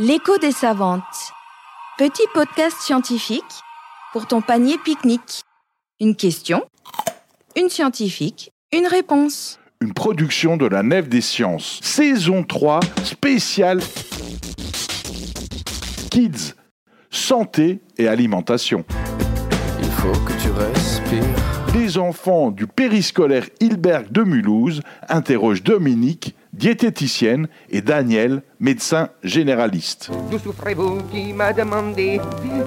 L'écho des savantes. Petit podcast scientifique pour ton panier pique-nique. Une question, une scientifique, une réponse. Une production de la Nef des Sciences. Saison 3, spéciale Kids, santé et alimentation. Il faut que tu respires. Les enfants du périscolaire Hilberg de Mulhouse interrogent Dominique, diététicienne, et Daniel, médecin généraliste. D'où souffrez-vous qui m'a demandé?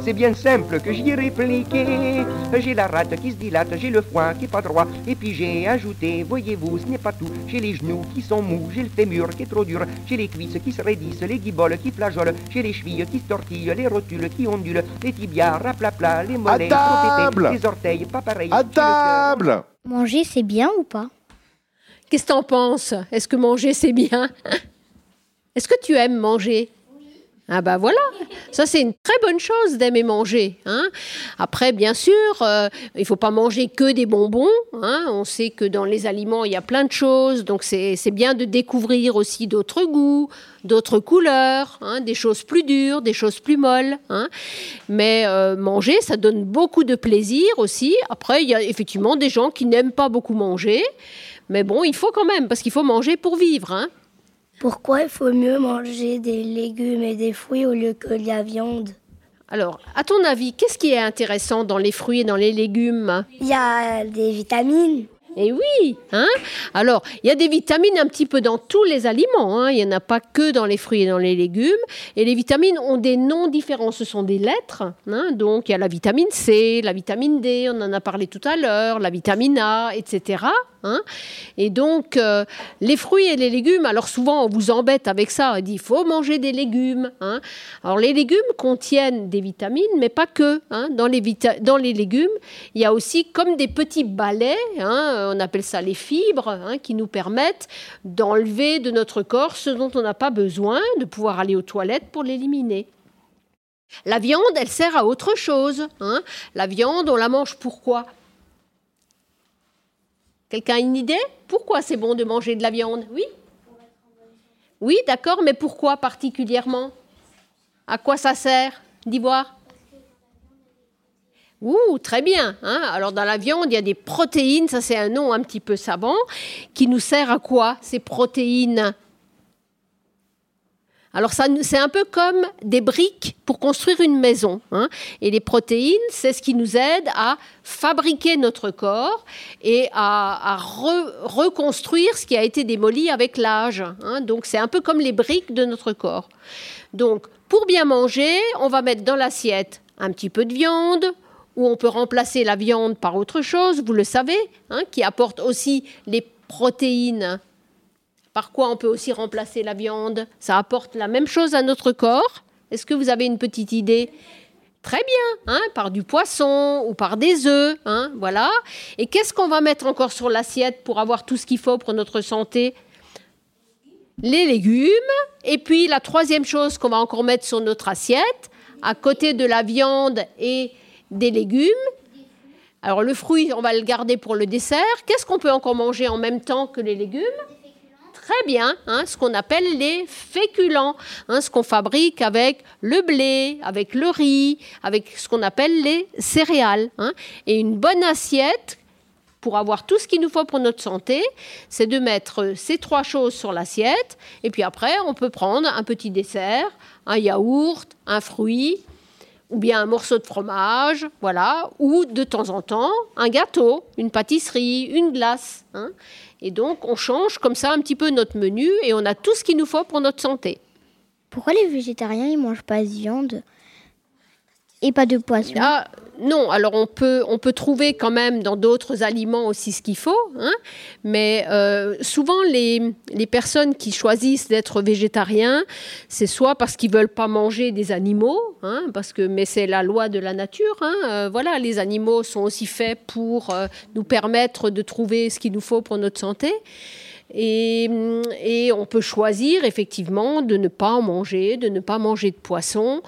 C'est bien simple que j'y ai répliqué. J'ai la rate qui se dilate, j'ai le foie qui est pas droit. Et puis j'ai ajouté, voyez-vous, ce n'est pas tout. J'ai les genoux qui sont mous, j'ai le fémur qui est trop dur. J'ai les cuisses qui se raidissent, les guiboles qui flageolent. J'ai les chevilles qui se tortillent, les rotules qui ondulent. Les tibias raplapla, les mollets trop épais, les orteils pas pareils. À table Manger, c'est bien ou pas? Qu'est-ce que t'en penses? Est-ce que manger c'est bien? Est-ce que tu aimes manger? Ah bah voilà, ça c'est une très bonne chose d'aimer manger. hein. Après, bien sûr, euh, il faut pas manger que des bonbons. hein. On sait que dans les aliments, il y a plein de choses. Donc c'est c'est bien de découvrir aussi d'autres goûts, d'autres couleurs, hein, des choses plus dures, des choses plus molles. hein. Mais euh, manger, ça donne beaucoup de plaisir aussi. Après, il y a effectivement des gens qui n'aiment pas beaucoup manger. Mais bon, il faut quand même, parce qu'il faut manger pour vivre. hein. Pourquoi il faut mieux manger des légumes et des fruits au lieu que de la viande? Alors, à ton avis, qu'est-ce qui est intéressant dans les fruits et dans les légumes? Il y a des vitamines. Eh oui, hein Alors, il y a des vitamines un petit peu dans tous les aliments. hein. Il n'y en a pas que dans les fruits et dans les légumes. Et les vitamines ont des noms différents. Ce sont des lettres. hein. Donc, il y a la vitamine C, la vitamine D, on en a parlé tout à l'heure, la vitamine A, etc. hein. Et donc, euh, les fruits et les légumes, alors souvent, on vous embête avec ça. On dit, il faut manger des légumes. hein. Alors, les légumes contiennent des vitamines, mais pas que. hein. Dans, les dans les légumes, il y a aussi comme des petits balais, hein, on appelle ça les fibres, qui nous permettent d'enlever de notre corps ce dont on n'a pas besoin, de pouvoir aller aux toilettes pour l'éliminer. La viande, elle sert à autre chose. La viande, on la mange pourquoi? Quelqu'un a une idée? Pourquoi c'est bon de manger de la viande? Oui Oui, d'accord, mais pourquoi particulièrement? À quoi ça sert Dis voir. Ouh, très bien. hein. Alors dans la viande, il y a des protéines, ça c'est un nom un petit peu savant, qui nous sert à quoi ces protéines? Alors ça, c'est un peu comme des briques pour construire une maison. hein. Et les protéines, c'est ce qui nous aide à fabriquer notre corps et à, à re- reconstruire ce qui a été démoli avec l'âge. hein. Donc c'est un peu comme les briques de notre corps. Donc pour bien manger, on va mettre dans l'assiette un petit peu de viande, ou on peut remplacer la viande par autre chose, vous le savez, hein, qui apporte aussi les protéines. Par quoi on peut aussi remplacer la viande? Ça apporte la même chose à notre corps? Est-ce que vous avez une petite idée? Très bien, hein, par du poisson ou par des œufs, hein, voilà. Et qu'est-ce qu'on va mettre encore sur l'assiette pour avoir tout ce qu'il faut pour notre santé? Les légumes. Et puis la troisième chose qu'on va encore mettre sur notre assiette, à côté de la viande et des légumes. Alors le fruit, on va le garder pour le dessert. Qu'est-ce qu'on peut encore manger en même temps que les légumes? Très bien, hein, ce qu'on appelle les féculents, hein, ce qu'on fabrique avec le blé, avec le riz, avec ce qu'on appelle les céréales. hein. Et une bonne assiette, pour avoir tout ce qu'il nous faut pour notre santé, c'est de mettre ces trois choses sur l'assiette. Et puis après, on peut prendre un petit dessert, un yaourt, un fruit, ou bien un morceau de fromage, voilà, ou de temps en temps un gâteau, une pâtisserie, une glace. Et donc on change comme ça un petit peu notre menu et on a tout ce qu'il nous faut pour notre santé. Pourquoi les végétariens ils mangent pas de viande et pas de poisson? Ah, non, alors on peut, on peut trouver quand même dans d'autres aliments aussi ce qu'il faut, hein, mais euh, souvent les, les personnes qui choisissent d'être végétariens, c'est soit parce qu'ils veulent pas manger des animaux, hein, parce que mais c'est la loi de la nature, hein, euh, voilà, les animaux sont aussi faits pour euh, nous permettre de trouver ce qu'il nous faut pour notre santé. Et, on peut choisir effectivement de ne pas en manger, de ne pas manger de poisson.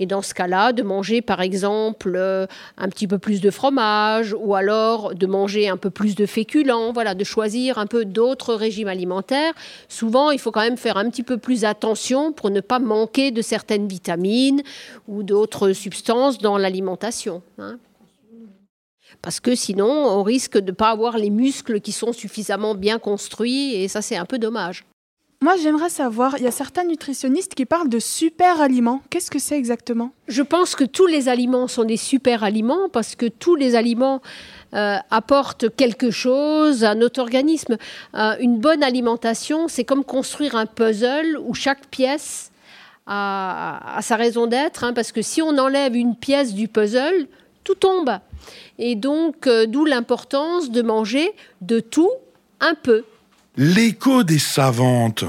Et dans ce cas-là, de manger par exemple euh, un petit peu plus de fromage ou alors de manger un peu plus de féculents. Voilà, de choisir un peu d'autres régimes alimentaires. Souvent, il faut quand même faire un petit peu plus attention pour ne pas manquer de certaines vitamines ou d'autres substances dans l'alimentation. Hein parce que sinon, on risque de ne pas avoir les muscles qui sont suffisamment bien construits, et ça, c'est un peu dommage. Moi, j'aimerais savoir, il y a certains nutritionnistes qui parlent de super aliments. Qu'est-ce que c'est exactement? Je pense que tous les aliments sont des super aliments parce que tous les aliments euh, apportent quelque chose à notre organisme. Euh, une bonne alimentation, c'est comme construire un puzzle où chaque pièce a, sa raison d'être, hein, parce que si on enlève une pièce du puzzle, tout tombe. Et donc, euh, d'où l'importance de manger de tout un peu. L'écho des savantes.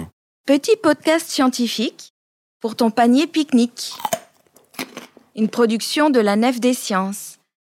Petit podcast scientifique pour ton panier pique-nique. Une production de la Nef des Sciences.